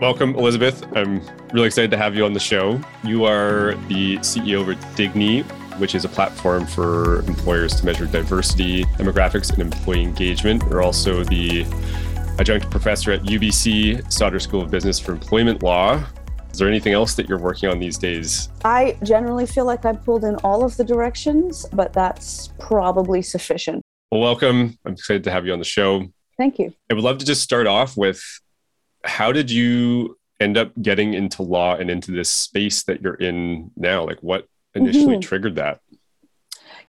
Welcome, Elisabeth. I'm really excited to have you on the show. You are the CEO over Dignii, which is a platform for employers to measure diversity, demographics, and employee engagement. You're also the adjunct professor at UBC Sauder School of Business for Employment Law. Is there anything else that you're working on these days? I generally feel like I'm pulled in all of the directions, but that's probably sufficient. Well, welcome. I'm excited to have you on the show. Thank you. I would love to just start off with how did you end up getting into law and into this space that you're in now? Like, what initially mm-hmm. triggered that?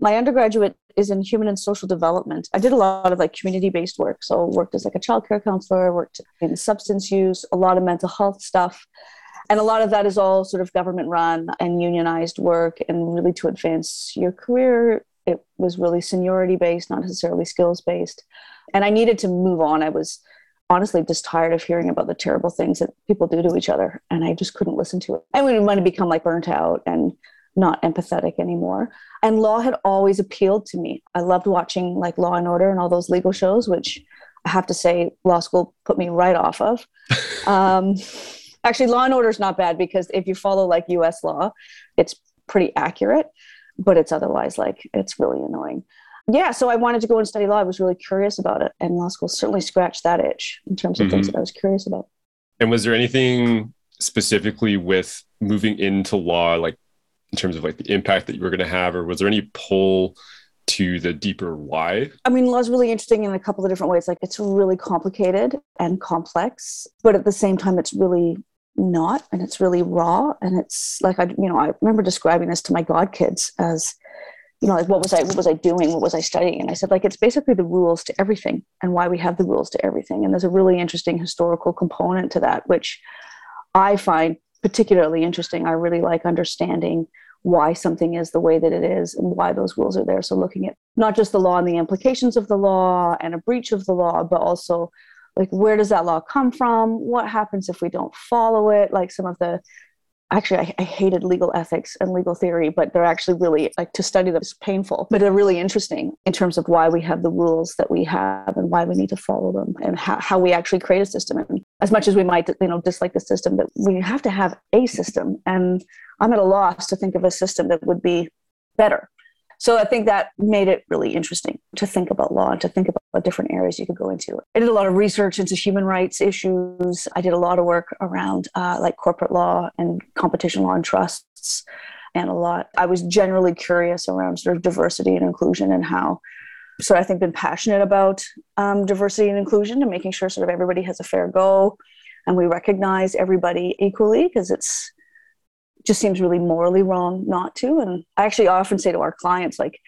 My undergraduate is in human and social development. I did a lot of like community based work. So worked as like a child care counselor, worked in substance use, a lot of mental health stuff. And a lot of that is all sort of government run and unionized work. And really to advance your career, it was really seniority based, not necessarily skills based. And I needed to move on. I was honestly just tired of hearing about the terrible things that people do to each other. And I just couldn't listen to it. And we want to become like burnt out and not empathetic anymore. And law had always appealed to me. I loved watching like Law and Order and all those legal shows, which I have to say, law school put me right off of. Um, actually, Law and Order is not bad because if you follow like US law, it's pretty accurate, but it's otherwise like it's really annoying yeah, so I wanted to go and study law. I was really curious about it, and law school certainly scratched that itch in terms of mm-hmm. things that I was curious about. And was there anything specifically with moving into law, like in terms of like the impact that you were going to have, or was there any pull to the deeper why? I mean, law is really interesting in a couple of different ways. Like it's really complicated and complex, but at the same time, it's really not, and it's really raw. And it's like I, you know, I remember describing this to my godkids as you know, like what was I what was I doing? What was I studying? And I said, like, it's basically the rules to everything and why we have the rules to everything. And there's a really interesting historical component to that, which I find particularly interesting. I really like understanding why something is the way that it is and why those rules are there. So looking at not just the law and the implications of the law and a breach of the law, but also like where does that law come from? What happens if we don't follow it? Like some of the actually I, I, hated legal ethics and legal theory but they're actually really like to study them is painful. But they're really interesting in terms of why we have the rules that we have and why we need to follow them and how, how we actually create a system. And as much as we might you know dislike the system that we have to have a system. And i'm at a loss to think of a system that would be better so I think that made it really interesting to think about law and to think about different areas you could go into. I did a lot of research into human rights issues. I did a lot of work around uh, like corporate law and competition law and trusts and a lot. I was generally curious around sort of diversity and inclusion and how so I think been passionate about um, diversity and inclusion and making sure sort of everybody has a fair go and we recognize everybody equally because it's just seems really morally wrong not to. And I actually often say to our clients, like,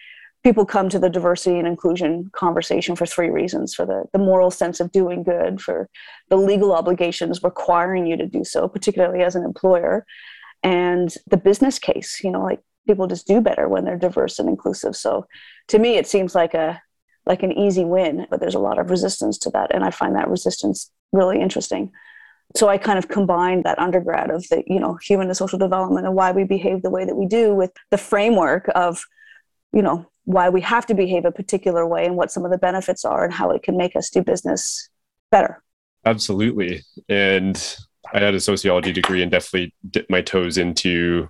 people come to the diversity and inclusion conversation for three reasons for the, the moral sense of doing good, for the legal obligations requiring you to do so, particularly as an employer, and the business case. You know, like people just do better when they're diverse and inclusive. So to me, it seems like a like an easy win, but there's a lot of resistance to that. And I find that resistance really interesting so i kind of combined that undergrad of the you know human and social development and why we behave the way that we do with the framework of you know why we have to behave a particular way and what some of the benefits are and how it can make us do business better. Absolutely. And i had a sociology degree and definitely dipped my toes into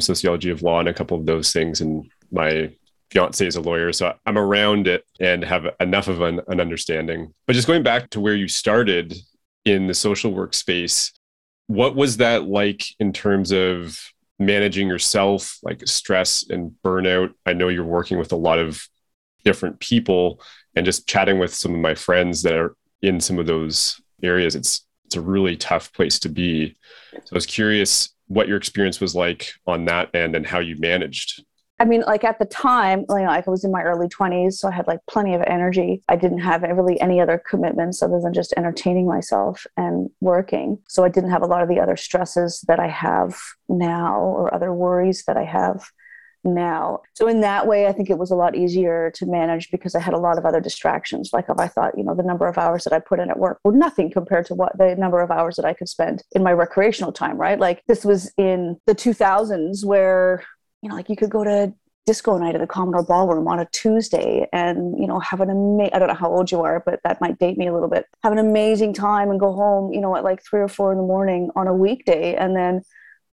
sociology of law and a couple of those things. And my fiance is a lawyer so i'm around it and have enough of an, an understanding. But just going back to where you started in the social work space. What was that like in terms of managing yourself, like stress and burnout? I know you're working with a lot of different people and just chatting with some of my friends that are in some of those areas. It's it's a really tough place to be. So I was curious what your experience was like on that end and how you managed I mean, like at the time, know, like I was in my early 20s, so I had like plenty of energy. I didn't have really any other commitments other than just entertaining myself and working. So I didn't have a lot of the other stresses that I have now or other worries that I have now. So in that way, I think it was a lot easier to manage because I had a lot of other distractions. Like if I thought, you know, the number of hours that I put in at work were nothing compared to what the number of hours that I could spend in my recreational time, right? Like this was in the 2000s where you know, like you could go to disco night at the Commodore Ballroom on a Tuesday and, you know, have an amazing, I don't know how old you are, but that might date me a little bit, have an amazing time and go home, you know, at like three or four in the morning on a weekday and then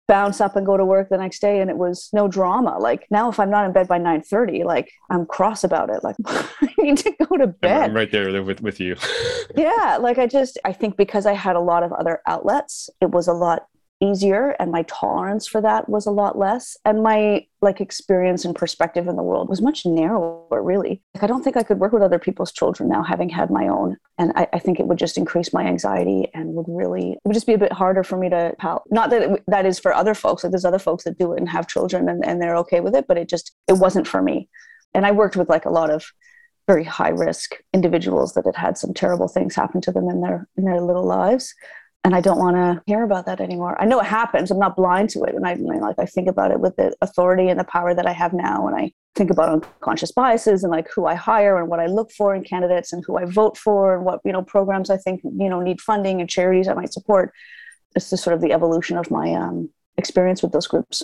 bounce up and go to work the next day and it was no drama. Like now if i'm not in bed by 9.30 like i'm cross about it. Like i need to go to bed i'm right there with, with you. Yeah like i just i think because i had a lot of other outlets it was a lot easier and my tolerance for that was a lot less and my like experience and perspective in the world was much narrower really. Like i don't think i could work with other people's children now having had my own and i, I think it would just increase my anxiety and would really it would just be a bit harder for me to help not that it, that is for other folks like there's other folks that do it and have children and, and they're okay with it but it just it wasn't for me. And i worked with like a lot of very high risk individuals that had had some terrible things happen to them in their in their little lives and I don't want to hear about that anymore. I know it happens. I'm not blind to it, and I like I think about it with the authority and the power that I have now, and I think about unconscious biases and like who I hire and what I look for in candidates and who I vote for and what you know programs I think you know need funding and charities I might support. It's just sort of the evolution of my um, experience with those groups.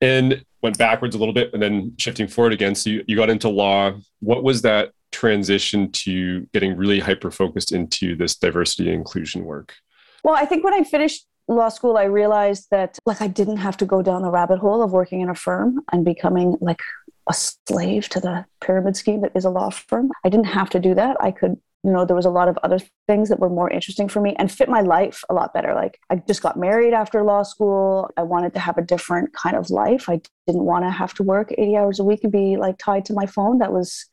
And went backwards a little bit, and then shifting forward again. So you, you got into law. What was that transition to getting really hyper focused into this diversity and inclusion work? Well, I think when I finished law school, I realized that like I didn't have to go down the rabbit hole of working in a firm and becoming like a slave to the pyramid scheme that is a law firm. I didn't have to do that. I could, you know, there was a lot of other things that were more interesting for me and fit my life a lot better. Like I just got married after law school. I wanted to have a different kind of life. I didn't want to have to work 80 hours a week and be like tied to my phone. That was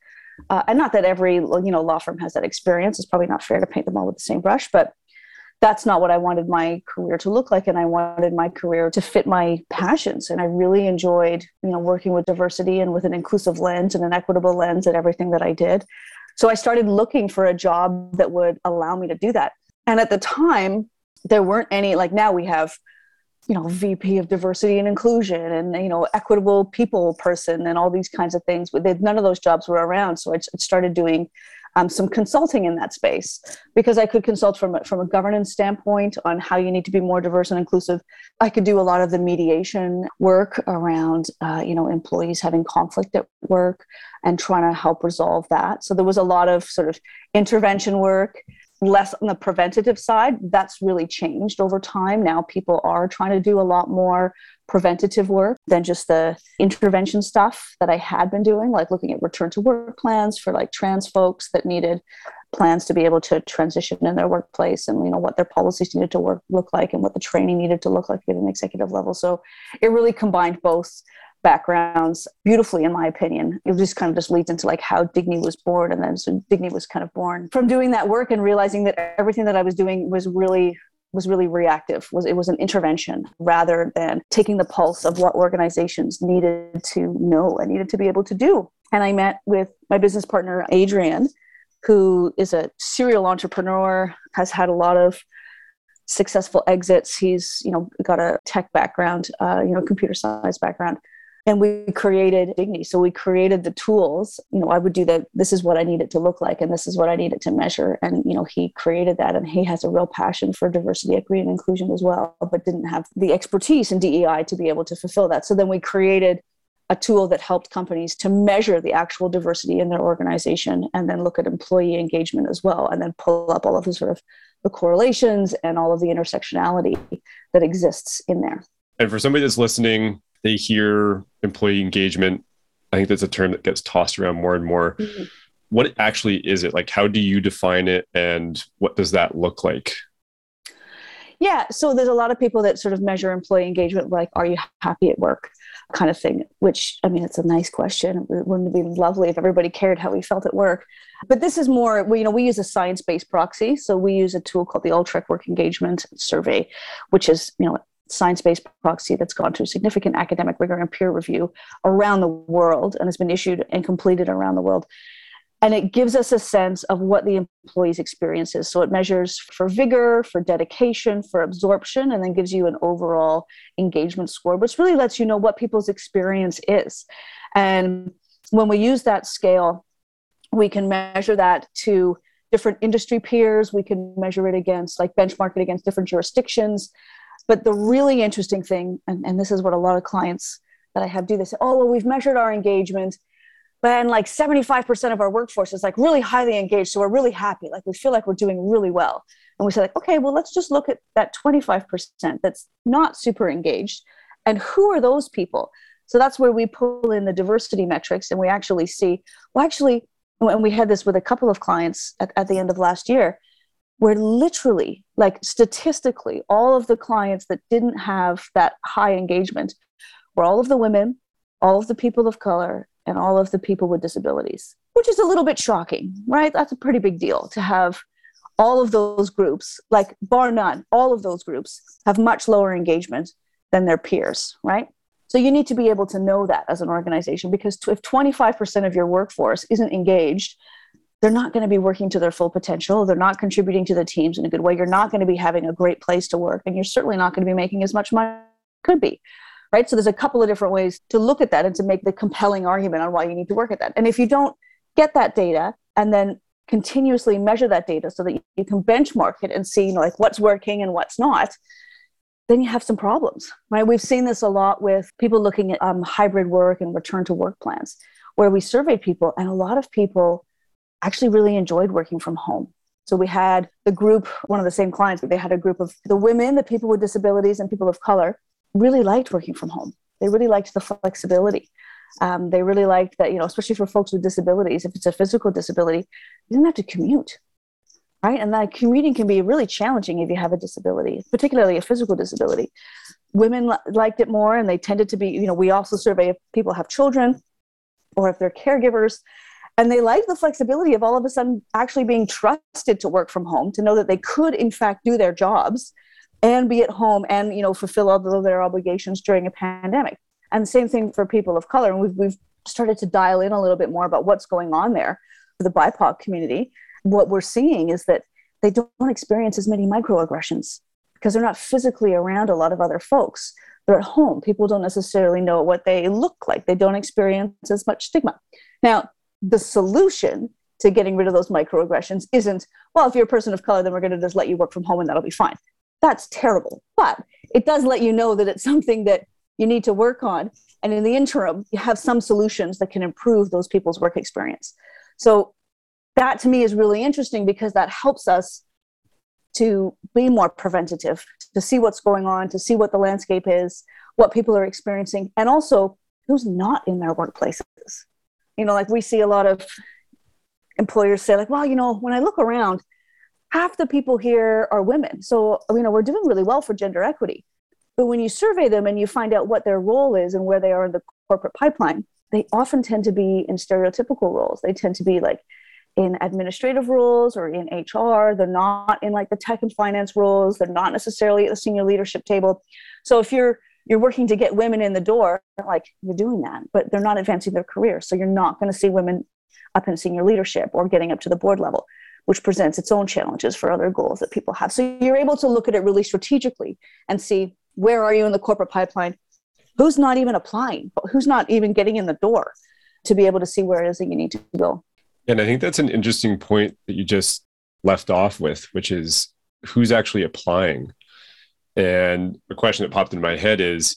uh, and not that every you know law firm has that experience. It's probably not fair to paint them all with the same brush, but that's not what I wanted my career to look like. And I wanted my career to fit my passions. And I really enjoyed, you know, working with diversity and with an inclusive lens and an equitable lens at everything that I did. So I started looking for a job that would allow me to do that. And at the time, there weren't any, like now we have, you know, VP of diversity and inclusion and, you know, equitable people person and all these kinds of things. But none of those jobs were around. So I started doing um, some consulting in that space because I could consult from a, from a governance standpoint on how you need to be more diverse and inclusive. I could do a lot of the mediation work around uh, you know employees having conflict at work and trying to help resolve that. So there was a lot of sort of intervention work less on the preventative side. That's really changed over time. Now people are trying to do a lot more preventative work than just the intervention stuff that I had been doing, like looking at return to work plans for like trans folks that needed plans to be able to transition in their workplace and you know what their policies needed to work look like and what the training needed to look like at an executive level. So it really combined both backgrounds beautifully in my opinion it just kind of just leads into like how Dignii was born and then so Dignii was kind of born from doing that work and realizing that everything that i was doing was really was really reactive was it was an intervention rather than taking the pulse of what organizations needed to know and needed to be able to do. And i met with my business partner adrian who is a serial entrepreneur has had a lot of successful exits. He's you know got a tech background uh, you know computer science background and we created Dignii so we created the tools. You know i would do that this is what i need it to look like and this is what i need it to measure. And you know he created that and he has a real passion for diversity equity and inclusion as well but didn't have the expertise in dei to be able to fulfill that. So then we created a tool that helped companies to measure the actual diversity in their organization and then look at employee engagement as well and then pull up all of the sort of the correlations and all of the intersectionality that exists in there. And for somebody that's listening they hear employee engagement. I think that's a term that gets tossed around more and more. Mm-hmm. What actually is it? Like, how do you define it and what does that look like? Yeah, so there's a lot of people that sort of measure employee engagement like, are you happy at work? kind of thing, which I mean, it's a nice question. Wouldn't it be lovely if everybody cared how we felt at work? But this is more, we, you know, we use a science based proxy. So we use a tool called the Utrecht Work Engagement Survey, which is, you know, science-based proxy that's gone through significant academic rigor and peer review around the world and has been issued and completed around the world. And it gives us a sense of what the employee's experience is. So it measures for vigor for dedication for absorption and then gives you an overall engagement score which really lets you know what people's experience is. And when we use that scale we can measure that to different industry peers. We can measure it against like benchmark it against different jurisdictions but the really interesting thing, and, and this is what a lot of clients that I have do they say, Oh, well, we've measured our engagement, but like 75% of our workforce is like really highly engaged. So we're really happy. Like we feel like we're doing really well. And we say, like, okay, well, let's just look at that 25% that's not super engaged. And who are those people? So that's where we pull in the diversity metrics and we actually see, well, actually, and we had this with a couple of clients at, at the end of last year, where literally, like statistically, all of the clients that didn't have that high engagement were all of the women, all of the people of color, and all of the people with disabilities, which is a little bit shocking, right? That's a pretty big deal to have all of those groups, like bar none, all of those groups have much lower engagement than their peers, right? So you need to be able to know that as an organization because if 25% of your workforce isn't engaged, they're not going to be working to their full potential. They're not contributing to the teams in a good way. You're not going to be having a great place to work, and you're certainly not going to be making as much money could be right? So there's a couple of different ways to look at that and to make the compelling argument on why you need to work at that. And if you don't get that data and then continuously measure that data so that you can benchmark it and see you know, like what's working and what's not, then you have some problems, right? We've seen this a lot with people looking at um, hybrid work and return to work plans, where we surveyed people, and a lot of people actually really enjoyed working from home. So we had the group, one of the same clients, but they had a group of the women, the people with disabilities, and people of color really liked working from home. They really liked the flexibility. Um, they really liked that, you know, especially for folks with disabilities, if it's a physical disability, you don't have to commute, right? And that commuting can be really challenging if you have a disability, particularly a physical disability. Women li- liked it more, and they tended to be, you know, we also survey if people have children or if they're caregivers. And they like the flexibility of all of a sudden actually being trusted to work from home, to know that they could, in fact, do their jobs and be at home and you know fulfill all of their obligations during a pandemic. And the same thing for people of color. And we've, we've started to dial in a little bit more about what's going on there for the bipoc community. What we're seeing is that they don't experience as many microaggressions because they're not physically around a lot of other folks. They're at home. People don't necessarily know what they look like. They don't experience as much stigma. Now the solution to getting rid of those microaggressions isn't well if you're a person of color then we're going to just let you work from home and that'll be fine that's terrible. But it does let you know that it's something that you need to work on. And in the interim, you have some solutions that can improve those people's work experience. So that to me is really interesting because that helps us to be more preventative, to see what's going on, to see what the landscape is, what people are experiencing, and also who's not in their workplaces. You know, like we see a lot of employers say, like, well, you know, when I look around, half the people here are women. So, you know, we're doing really well for gender equity. But when you survey them and you find out what their role is and where they are in the corporate pipeline, they often tend to be in stereotypical roles. They tend to be like in administrative roles or in HR. They're not in like the tech and finance roles. They're not necessarily at the senior leadership table. So if you're you're working to get women in the door, like you're doing that, but they're not advancing their career. So you're not going to see women up in senior leadership or getting up to the board level which presents its own challenges for other goals that people have. So you're able to look at it really strategically and see where are you in the corporate pipeline? Who's not even applying? Who's not even getting in the door to be able to see where it is that you need to go? And I think that's an interesting point that you just left off with, which is who's actually applying. And the question that popped in my head is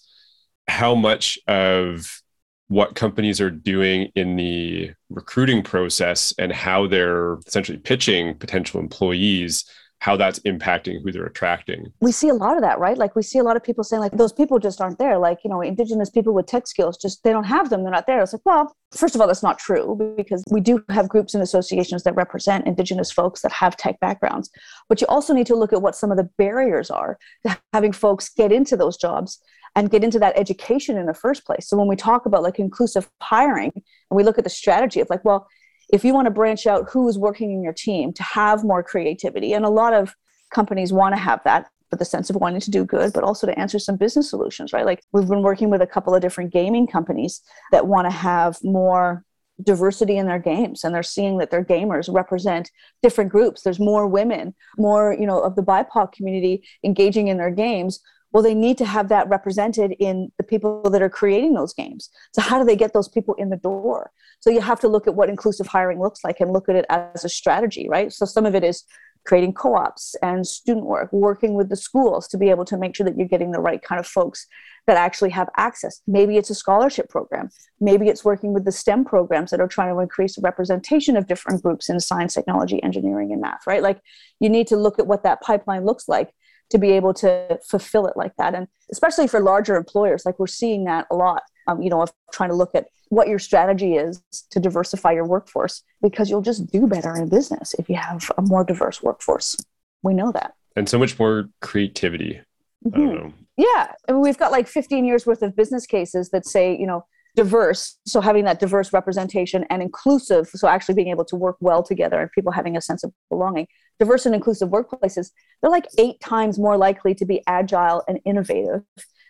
how much of what companies are doing in the recruiting process and how they're essentially pitching potential employees how that's impacting who they're attracting. We see a lot of that, right? Like we see a lot of people saying like those people just aren't there. Like, you know, indigenous people with tech skills just they don't have them, they're not there. It's like, well, first of all, that's not true because we do have groups and associations that represent indigenous folks that have tech backgrounds. But you also need to look at what some of the barriers are to having folks get into those jobs and get into that education in the first place. So when we talk about like inclusive hiring and we look at the strategy of like, well, if you want to branch out who's working in your team to have more creativity, and a lot of companies want to have that for the sense of wanting to do good, but also to answer some business solutions, right? Like we've been working with a couple of different gaming companies that want to have more diversity in their games and they're seeing that their gamers represent different groups there's more women more you know of the bipoc community engaging in their games well they need to have that represented in the people that are creating those games. So how do they get those people in the door? So you have to look at what inclusive hiring looks like and look at it as a strategy right? So some of it is creating co-ops and student work working with the schools to be able to make sure that you're getting the right kind of folks that actually have access. Maybe it's a scholarship program. Maybe it's working with the stem programs that are trying to increase the representation of different groups in science technology engineering and math right? Like you need to look at what that pipeline looks like to be able to fulfill it like that. And especially for larger employers like we're seeing that a lot um, you know of trying to look at what your strategy is to diversify your workforce because you'll just do better in business if you have a more diverse workforce. We know that. And so much more creativity. Mm-hmm. yeah. I mean, we've got like 15 years worth of business cases that say you know diverse. So having that diverse representation and inclusive so actually being able to work well together and people having a sense of belonging diverse and inclusive workplaces they're like eight times more likely to be agile and innovative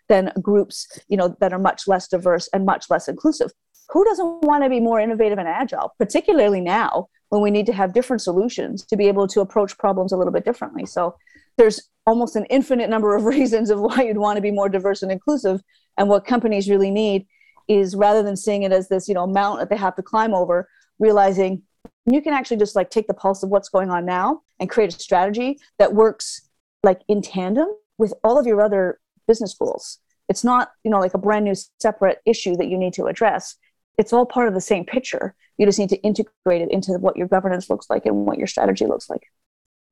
than groups you know that are much less diverse and much less inclusive. Who doesn't want to be more innovative and agile particularly now when we need to have different solutions to be able to approach problems a little bit differently? So there's almost an infinite number of reasons of why you'd want to be more diverse and inclusive. And what companies really need is rather than seeing it as this you know mountain that they have to climb over realizing you can actually just like take the pulse of what's going on now and create a strategy that works like in tandem with all of your other business goals it's not you know like a brand new separate issue that you need to address it's all part of the same picture you just need to integrate it into what your governance looks like and what your strategy looks like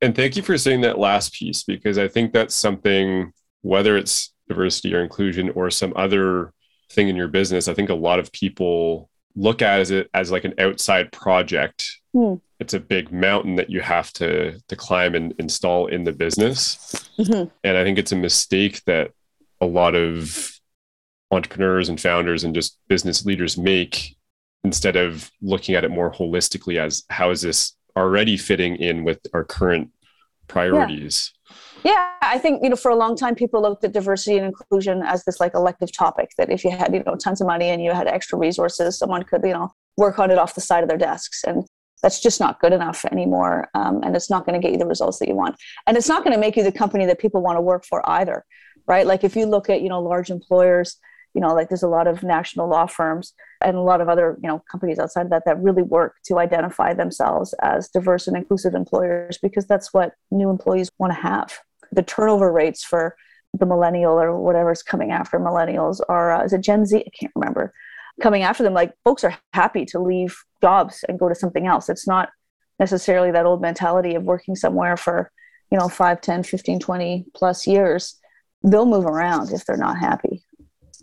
and thank you for saying that last piece because i think that's something whether it's diversity or inclusion or some other thing in your business, I think a lot of people look at it as like an outside project. Mm. It's a big mountain that you have to to climb and install in the business. Mm-hmm. And I think it's a mistake that a lot of entrepreneurs and founders and just business leaders make instead of looking at it more holistically as how is this already fitting in with our current priorities. Yeah. Yeah, I think you know for a long time people looked at diversity and inclusion as this like elective topic that if you had you know tons of money and you had extra resources, someone could you know work on it off the side of their desks, and that's just not good enough anymore, um, and it's not going to get you the results that you want, and it's not going to make you the company that people want to work for either, right? Like if you look at you know large employers you know like there's a lot of national law firms and a lot of other you know companies outside of that that really work to identify themselves as diverse and inclusive employers because that's what new employees want to have. The turnover rates for the millennial or whatever's coming after millennials are uh, is it gen z? I can't remember coming after them like folks are happy to leave jobs and go to something else. It's not necessarily that old mentality of working somewhere for you know 5 10 15 20 plus years. They'll move around if they're not happy.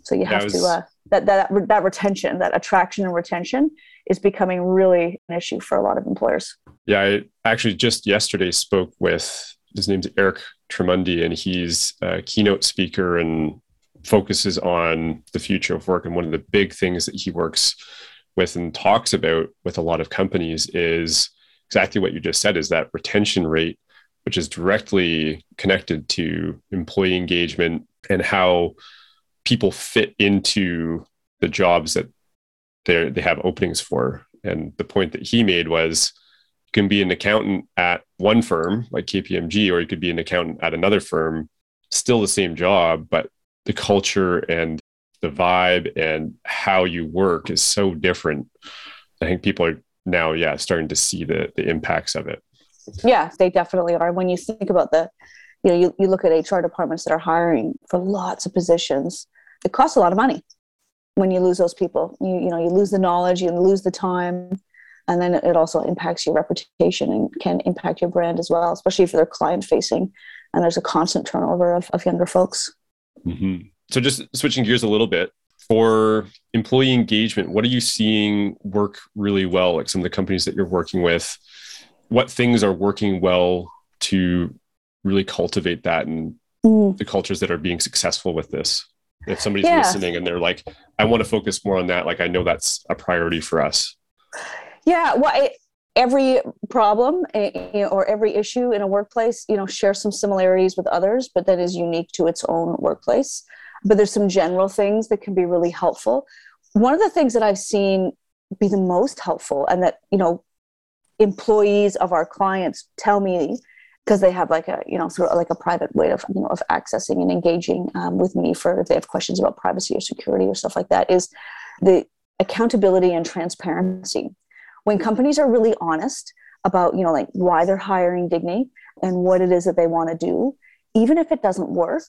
So you have was, to uh, that that that retention, that attraction and retention is becoming really an issue for a lot of employers. Yeah, I actually just yesterday spoke with his name's Eric Tremundi, and he's a keynote speaker and focuses on the future of work. And one of the big things that he works with and talks about with a lot of companies is exactly what you just said: is that retention rate, which is directly connected to employee engagement and how people fit into the jobs that they they have openings for. And the point that he made was you can be an accountant at one firm like KPMG, or you could be an accountant at another firm, still the same job, but the culture and the vibe and how you work is so different. I think people are now, yeah, starting to see the the impacts of it. Yeah, they definitely are. When you think about the you know you, you look at hr departments that are hiring for lots of positions it costs a lot of money when you lose those people you you know you lose the knowledge you lose the time and then it also impacts your reputation and can impact your brand as well especially if they're client facing and there's a constant turnover of, of younger folks mm-hmm. so just switching gears a little bit for employee engagement what are you seeing work really well like some of the companies that you're working with what things are working well to really cultivate that and mm. the cultures that are being successful with this if somebody's yeah. listening and they're like i want to focus more on that like i know that's a priority for us yeah well I, every problem eh, eh, or every issue in a workplace you know shares some similarities with others but that is unique to its own workplace. But there's some general things that can be really helpful. One of the things that i've seen be the most helpful and that you know employees of our clients tell me because they have like a you know sort of like a private way of you know of accessing and engaging um, with me for if they have questions about privacy or security or stuff like that is the accountability and transparency when mm-hmm. companies are really honest about you know like why they're hiring Dignii and what it is that they want to do, even if it doesn't work.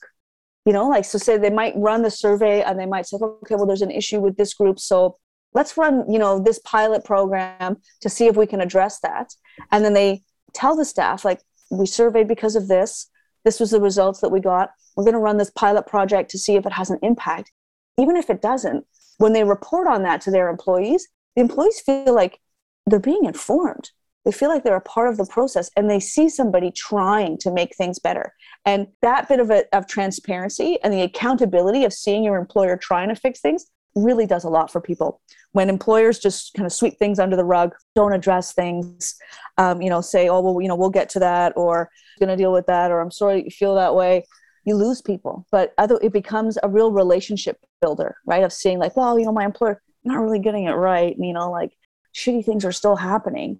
You know, like, so say they might run the survey and they might say, okay, well, there's an issue with this group. So let's run, you know, this pilot program to see if we can address that. And then they tell the staff, like, we surveyed because of this. This was the results that we got. We're going to run this pilot project to see if it has an impact. Even if it doesn't, when they report on that to their employees, the employees feel like they're being informed. They feel like they're a part of the process and they see somebody trying to make things better. And that bit of, a, of transparency and the accountability of seeing your employer trying to fix things really does a lot for people. When employers just kind of sweep things under the rug, don't address things, um, you know, say, oh, well, you know, we'll get to that, or going to deal with that, or I'm sorry you feel that way, you lose people. But other, it becomes a real relationship builder, right? Of seeing like, well, you know, my employer not really getting it right, you know, like shitty things are still happening,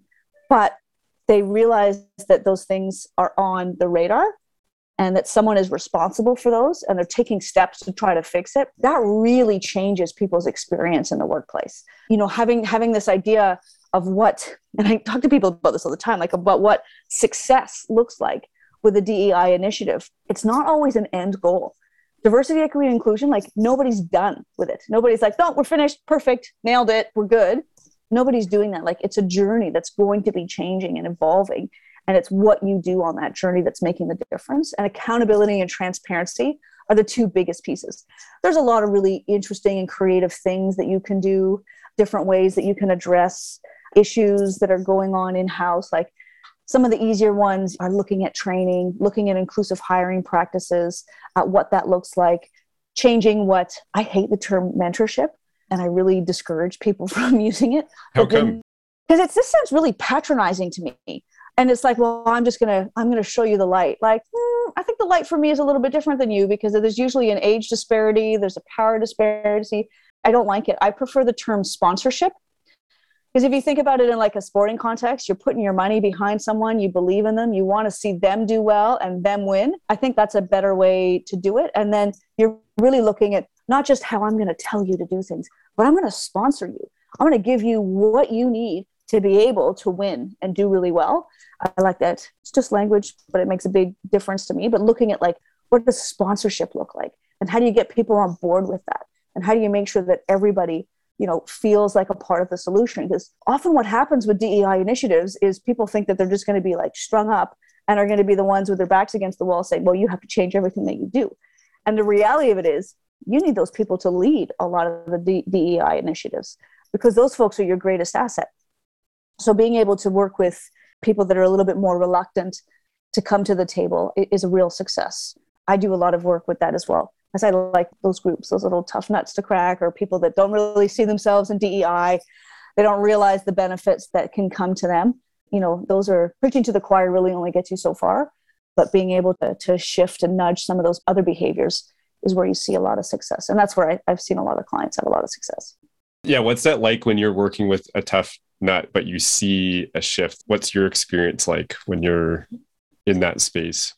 but they realize that those things are on the radar and that someone is responsible for those and they're taking steps to try to fix it that really changes people's experience in the workplace. You know having having this idea of what and i talk to people about this all the time like about what success looks like with a dei initiative. It's not always an end goal. Diversity equity and inclusion like nobody's done with it. Nobody's like no we're finished. Perfect. Nailed it. We're good nobody's doing that. Like it's a journey that's going to be changing and evolving. And it's what you do on that journey that's making the difference. And accountability and transparency are the two biggest pieces. There's a lot of really interesting and creative things that you can do different ways that you can address issues that are going on in house like some of the easier ones are looking at training looking at inclusive hiring practices at what that looks like changing what i hate the term mentorship and i really discourage people from using it how come? because it just sounds really patronizing to me. And it's like well i'm just gonna i'm gonna show you the light. Like mm, i think the light for me is a little bit different than you because there's usually an age disparity there's a power disparity. I don't like it. I prefer the term sponsorship because if you think about it in like a sporting context you're putting your money behind someone you believe in them you want to see them do well and them win. I think that's a better way to do it. And then you're really looking at not just how i'm going to tell you to do things but i'm going to sponsor you i'm going to give you what you need to be able to win and do really well. I like that. It's just language, but it makes a big difference to me. But looking at like, what does sponsorship look like? And how do you get people on board with that? And how do you make sure that everybody, you know, feels like a part of the solution? Because often what happens with DEI initiatives is people think that they're just going to be like strung up and are going to be the ones with their backs against the wall saying, well, you have to change everything that you do. And the reality of it is, you need those people to lead a lot of the DEI initiatives because those folks are your greatest asset so being able to work with people that are a little bit more reluctant to come to the table is a real success. I do a lot of work with that as well. As I like those groups, those little tough nuts to crack, or people that don't really see themselves in DEI, they don't realize the benefits that can come to them. You know, those are preaching to the choir really only gets you so far, but being able to, to shift and nudge some of those other behaviors is where you see a lot of success. And that's where I, I've seen a lot of clients have a lot of success. Yeah. What's that like when you're working with a tough nut, but you see a shift what's your experience like when you're in that space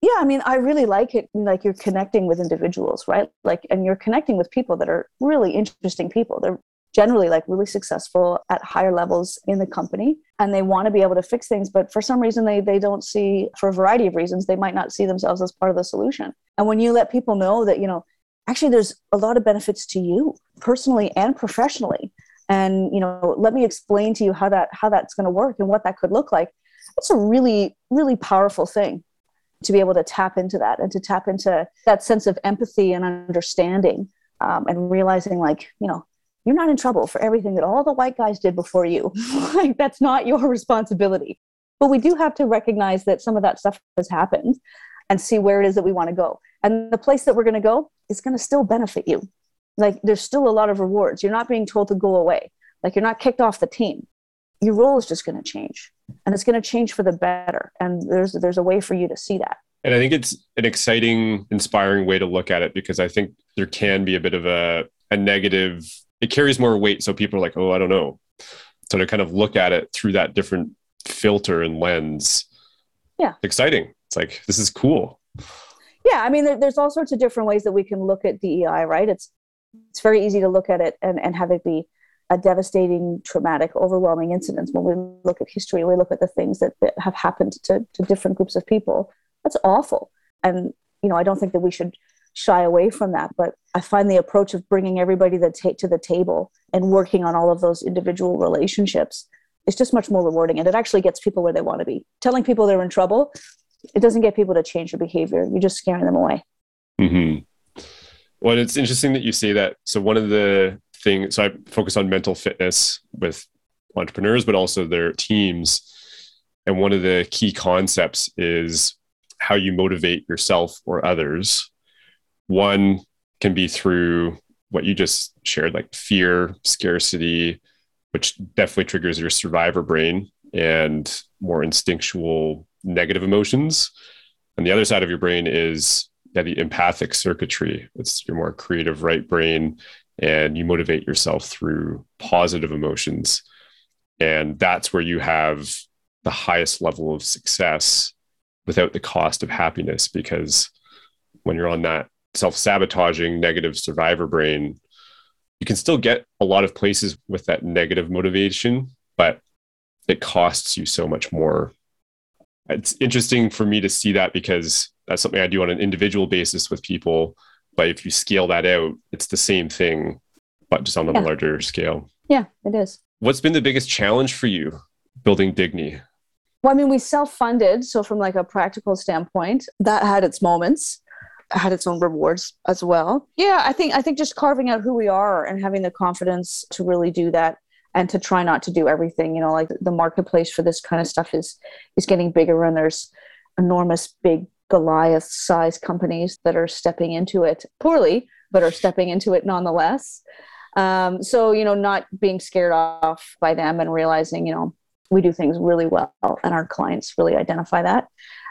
yeah i mean i really like it like you're connecting with individuals right like and you're connecting with people that are really interesting people they're generally like really successful at higher levels in the company and they want to be able to fix things but for some reason they they don't see for a variety of reasons they might not see themselves as part of the solution. And when you let people know that you know actually there's a lot of benefits to you personally and professionally and you know let me explain to you how that how that's going to work and what that could look like it's a really really powerful thing to be able to tap into that and to tap into that sense of empathy and understanding um, and realizing like you know you're not in trouble for everything that all the white guys did before you. Like that's not your responsibility. But we do have to recognize that some of that stuff has happened and see where it is that we want to go. And the place that we're going to go is going to still benefit you. Like there's still a lot of rewards. You're not being told to go away. Like you're not kicked off the team. Your role is just going to change and it's going to change for the better. And there's there's a way for you to see that. And i think it's an exciting inspiring way to look at it because i think there can be a bit of a, a negative it carries more weight so people are like oh i don't know. So to kind of look at it through that different filter and lens yeah. exciting. It's like this is cool. Yeah i mean there, there's all sorts of different ways that we can look at dei right? It's it's very easy to look at it and, and have it be a devastating, traumatic, overwhelming incidents, when we look at history, we look at the things that, that have happened to, to different groups of people, that's awful. And, you know, I don't think that we should shy away from that. But I find the approach of bringing everybody that ta- to the table and working on all of those individual relationships is just much more rewarding. And it actually gets people where they want to be. Telling people they're in trouble, it doesn't get people to change their behavior. You're just scaring them away. Mm-hmm. Well, it's interesting that you say that. So one of the things, so I focus on mental fitness with entrepreneurs, but also their teams. And one of the key concepts is how you motivate yourself or others one can be through what you just shared, like fear, scarcity, which definitely triggers your survivor brain and more instinctual negative emotions. And the other side of your brain is yeah, the empathic circuitry. It's your more creative right brain, and you motivate yourself through positive emotions. And that's where you have the highest level of success without the cost of happiness because when you're on that self sabotaging negative survivor brain, you can still get a lot of places with that negative motivation, but it costs you so much more. It's interesting for me to see that because that's something I do on an individual basis with people. But if you scale that out, it's the same thing, but just on a yeah. larger scale. Yeah, it is. What's been the biggest challenge for you building Dignii? Well, I mean, we self-funded, so from like a practical standpoint, that had its moments had its own rewards as well. Yeah, I think I think just carving out who we are and having the confidence to really do that and to try not to do everything. You know, like the marketplace for this kind of stuff is is getting bigger and there's enormous big Goliath size companies that are stepping into it poorly, but are stepping into it nonetheless. Um, so, you know, not being scared off by them and realizing, you know, we do things really well and our clients really identify that,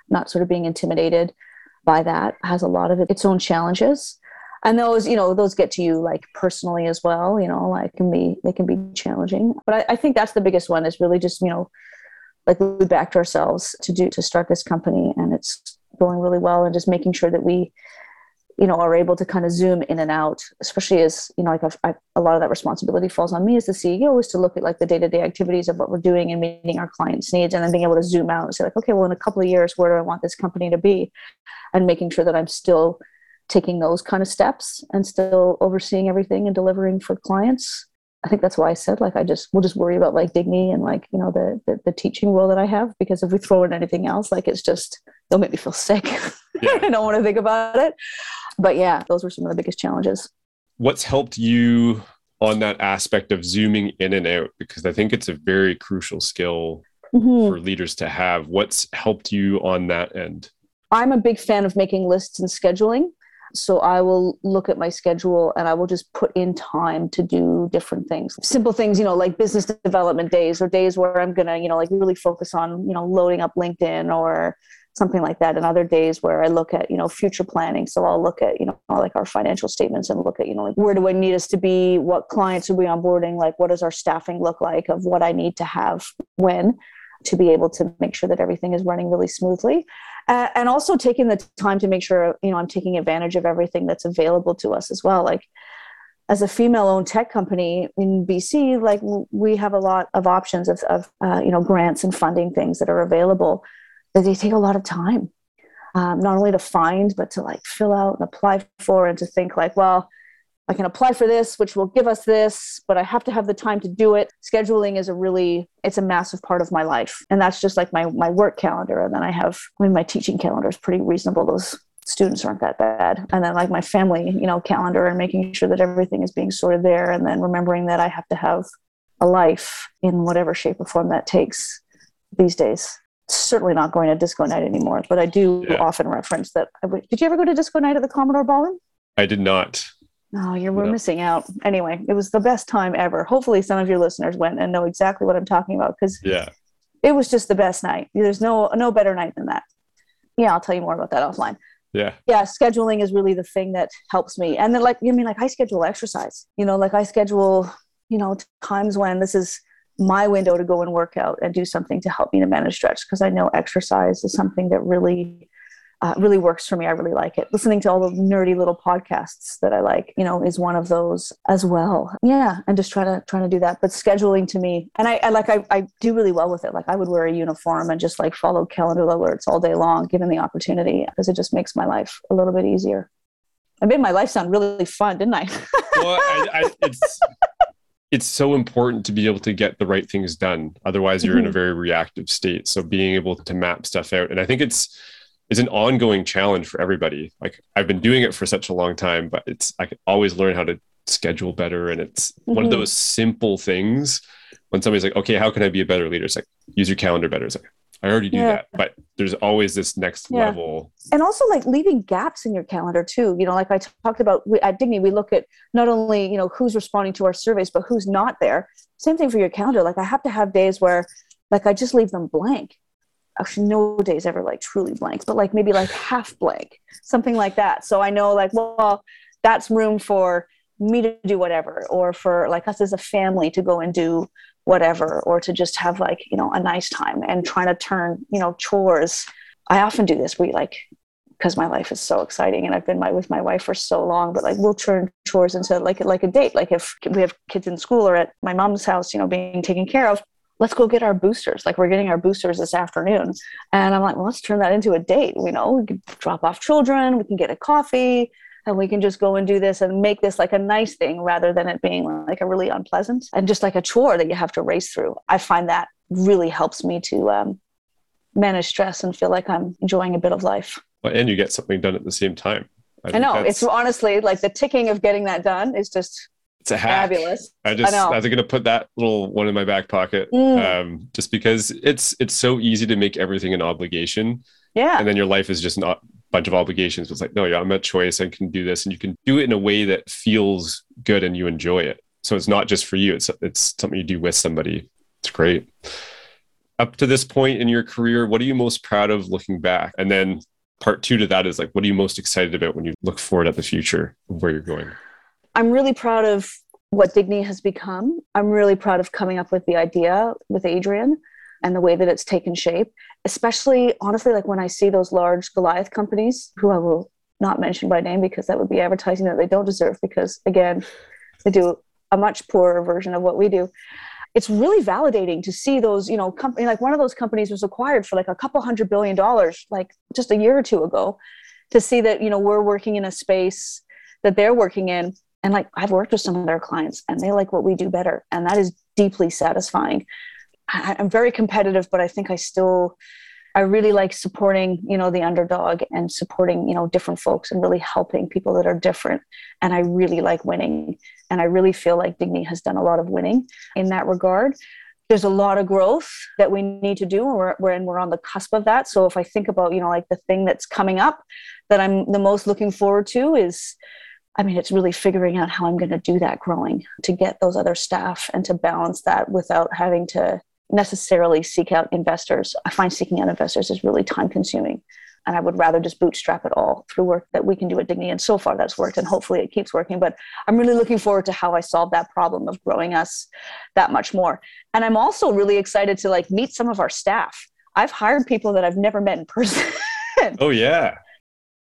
not sort of being intimidated by that has a lot of its own challenges. And those you know those get to you like personally as well you know like can be they can be challenging. But I, I, think that's the biggest one is really just you know like we backed ourselves to do to start this company and it's going really well and just making sure that we you know are able to kind of zoom in and out especially as you know like I've, I've, a lot of that responsibility falls on me as the ceo is to look at like the day-to-day activities of what we're doing and meeting our clients needs and then being able to zoom out and say like okay well in a couple of years where do i want this company to be? And making sure that i'm still taking those kind of steps and still overseeing everything and delivering for clients. I think that's why i said like i just we'll just worry about like Dignii and like you know the, the, the teaching role that i have because if we throw in anything else like it's just they'll make me feel sick yeah. i don't want to think about it but yeah, those were some of the biggest challenges. What's helped you on that aspect of zooming in and out? Because I think it's a very crucial skill mm-hmm. for leaders to have. What's helped you on that end? I'm a big fan of making lists and scheduling. So I will look at my schedule and I will just put in time to do different things. Simple things, you know, like business development days or days where I'm going to, you know, like really focus on, you know, loading up LinkedIn or something like that. And other days where i look at you know future planning. So i'll look at you know like our financial statements and look at you know like where do i need us to be? What clients are we onboarding? Like what does our staffing look like of what i need to have when to be able to make sure that everything is running really smoothly? Uh, and also taking the time to make sure you know i'm taking advantage of everything that's available to us as well. Like as a female owned tech company in BC, like we have a lot of options of, of uh, you know, grants and funding things that are available they take a lot of time um, not only to find but to like fill out and apply for and to think like well i can apply for this which will give us this but i have to have the time to do it. Scheduling is a really it's a massive part of my life. And that's just like my my work calendar. And then i have i mean my teaching calendar is pretty reasonable. Those students aren't that bad. And then like my family you know calendar and making sure that everything is being sorted there and then remembering that i have to have a life in whatever shape or form that takes these days certainly not going to disco night anymore, but I do yeah. often reference that. Did you ever go to disco night at the Commodore Ballroom? I did not. Oh, you were missing out. Anyway, it was the best time ever. Hopefully, some of your listeners went and know exactly what I'm talking about because yeah, it was just the best night. There's no no better night than that. Yeah, I'll tell you more about that offline. Yeah. Yeah, scheduling is really the thing that helps me. And then, like, you mean like I schedule exercise. You know, like I schedule, you know, times when this is my window to go and work out and do something to help me to manage stretch because I know exercise is something that really uh, really works for me. I really like it. Listening to all the nerdy little podcasts that I like, you know, is one of those as well. Yeah, and just trying to trying to do that. But scheduling to me, and I, I like I, I do really well with it. Like I would wear a uniform and just like follow calendar alerts all day long, given the opportunity, because it just makes my life a little bit easier. I made my life sound really fun, didn't I? well, I, I, it's it's so important to be able to get the right things done. Otherwise, you're mm-hmm. in a mm-hmm. very reactive state. So being able to map stuff out, and I think it's it's an ongoing challenge for everybody. Like I've been doing it for such a long time, but it's I can always learn how to schedule better. And it's mm-hmm. one of mm-hmm. those simple things when somebody's like, okay, how can I be a better leader? It's like use your calendar better. It's like I already do yeah. that, but there's always this next yeah. level. And also like leaving gaps in your calendar too. You know, like I talked about at Dignii, we look at not only, you know, who's responding to our surveys, but who's not there. Same thing for your calendar. Like I have to have days where like I just leave them blank actually no days ever like truly blank but like maybe like half blank something like that so i know like well that's room for me to do whatever or for like us as a family to go and do whatever or to just have like you know a nice time and trying to turn you know chores i often do this we like because my life is so exciting and I've been my, with my wife for so long, but like we'll turn chores into like like a date. Like if we have kids in school or at my mom's house, you know, being taken care of, let's go get our boosters. Like we're getting our boosters this afternoon. And I'm like, well, let's turn that into a date. You know, we can drop off children, we can get a coffee, and we can just go and do this and make this like a nice thing rather than it being like a really unpleasant and just like a chore that you have to race through. I find that really helps me to um, manage stress and feel like I'm enjoying a bit of life. Well, and you get something done at the same time. I, I know. It's honestly like the ticking of getting that done is just it's a hack. Fabulous. I just I, was gonna put that little one in my back pocket, mm. um, just because it's it's so easy to make everything an obligation. Yeah. And then your life is just not bunch of obligations. It's like, no, yeah, I'm a choice. I can do this, and you can do it in a way that feels good and you enjoy it. So it's not just for you. It's it's something you do with somebody. It's great. Up to this point in your career, what are you most proud of looking back? And then part two to that is like, what are you most excited about when you look forward at the future of where you're going? I'm really proud of what Dignii has become. I'm really proud of coming up with the idea with Adrian and the way that it's taken shape, especially honestly, like when I see those large Goliath companies who I will not mention by name because that would be advertising that they don't deserve because again, they do a much poorer version of what we do. It's really validating to see those, you know, company like one of those companies was acquired for like a couple hundred billion dollars, like just a year or two ago, to see that, you know, we're working in a space that they're working in and like I've worked with some of their clients and they like what we do better. And that is deeply satisfying. I, I'm very competitive, but I think I still I really like supporting, you know, the underdog and supporting, you know, different folks and really helping people that are different. And I really like winning. And I really feel like Dignii has done a lot of winning in that regard. There's a lot of growth that we need to do, and we're, we're, and we're on the cusp of that. So if I think about, you know, like the thing that's coming up that I'm the most looking forward to is I mean, it's really figuring out how I'm going to do that growing to get those other staff and to balance that without having to necessarily seek out investors. I find seeking out investors is really time consuming. And I would rather just bootstrap it all through work that we can do at Dignii. And so far that's worked and hopefully it keeps working. But I'm really looking forward to how I solve that problem of growing us that much more. And I'm also really excited to like meet some of our staff. I've hired people that I've never met in person. oh yeah.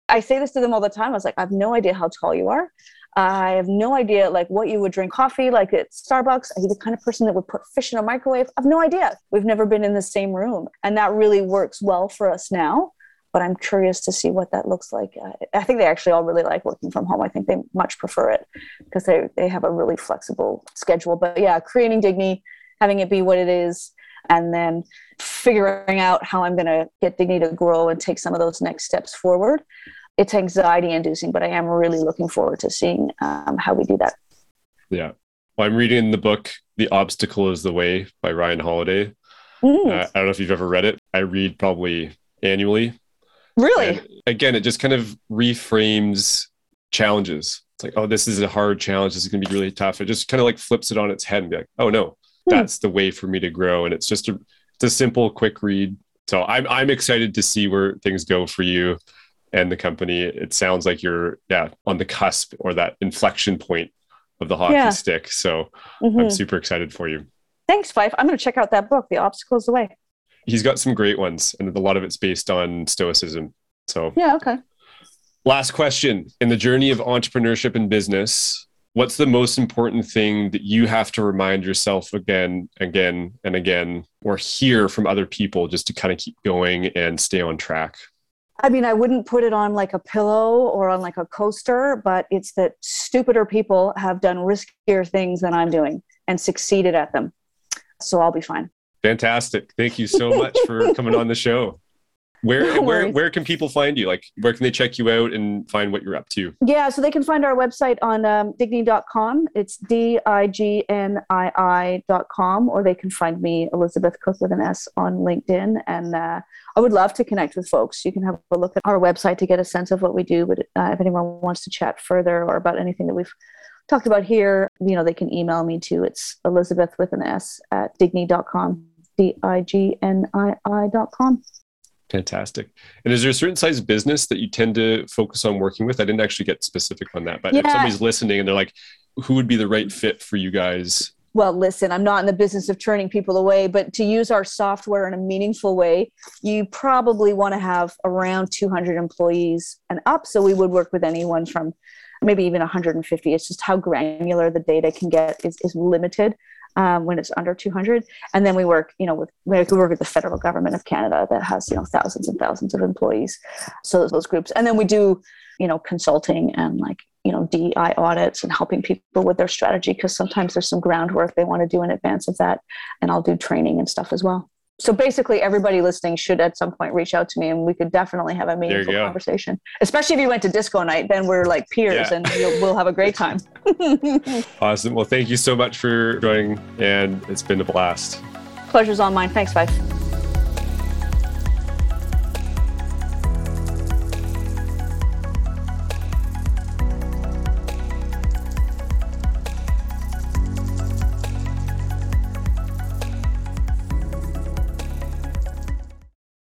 I say this to them all the time. I was like, I have no idea how tall you are. I have no idea like what you would drink coffee like at Starbucks. Are you the kind of person that would put fish in a microwave? I have no idea. We've never been in the same room. And that really works well for us now. But I'm curious to see what that looks like. I think they actually all really like working from home. I think they much prefer it because they, they have a really flexible schedule. But yeah, creating Dignii, having it be what it is, and then figuring out how I'm going to get Dignii to grow and take some of those next steps forward it's anxiety inducing, but I am really looking forward to seeing um, how we do that. Yeah. Well, I'm reading the book, The Obstacle is the Way by Ryan Holiday. Mm. Uh, I don't know if you've ever read it. I read probably annually. Really? And again, it just kind of reframes challenges. It's like, oh, this is a hard challenge. This is going to be really tough. It just kind of like flips it on its head and be like, oh no, mm. that's the way for me to grow. And it's just a, it's a simple, quick read. So I'm, I'm excited to see where things go for you and the company, it sounds like you're yeah on the cusp or that inflection point of the hockey yeah. stick. So mm-hmm. I'm super excited for you. Thanks, Fife. I'm going to check out that book, The Obstacles is the Way. He's got some great ones, and a lot of it's based on stoicism. So, yeah, okay. Last question in the journey of entrepreneurship and business, what's the most important thing that you have to remind yourself again, again, and again, or hear from other people just to kind of keep going and stay on track? I mean, I wouldn't put it on like a pillow or on like a coaster, but it's that stupider people have done riskier things than I'm doing and succeeded at them. So I'll be fine. Fantastic. Thank you so much for coming on the show. Where no where where can people find you? Like where can they check you out and find what you're up to? Yeah, so they can find our website on um, dignii.com. It's D I G N I I.com, or they can find me, Elisabeth Cooke with an S, on LinkedIn. And uh, I would love to connect with folks. You can have a look at our website to get a sense of what we do. But uh, if anyone wants to chat further or about anything that we've talked about here, you know, they can email me too. It's Elisabeth with an S at dignii.com, D I G N I I.com. Fantastic. And is there a certain size business that you tend to focus on working with? I didn't actually get specific on that, but yeah. if somebody's listening and they're like, who would be the right fit for you guys? Well, listen, I'm not in the business of turning people away, but to use our software in a meaningful way, you probably want to have around 200 employees and up. So we would work with anyone from maybe even 150. It's just how granular the data can get is, is limited um, when it's under 200. And then we work, you know, with we work with the federal government of Canada that has, you know, thousands and thousands of employees. So those, groups. And then we do, you know, consulting and like, you know, DEI audits and helping people with their strategy because sometimes there's some groundwork they want to do in advance of that. And I'll do training and stuff as well so basically everybody listening should at some point reach out to me and we could definitely have a meaningful conversation. Especially if you went to disco night then we're like peers yeah. and we'll have a great time. Awesome. Well thank you so much for joining and it's been a blast. Pleasure's all mine. Thanks five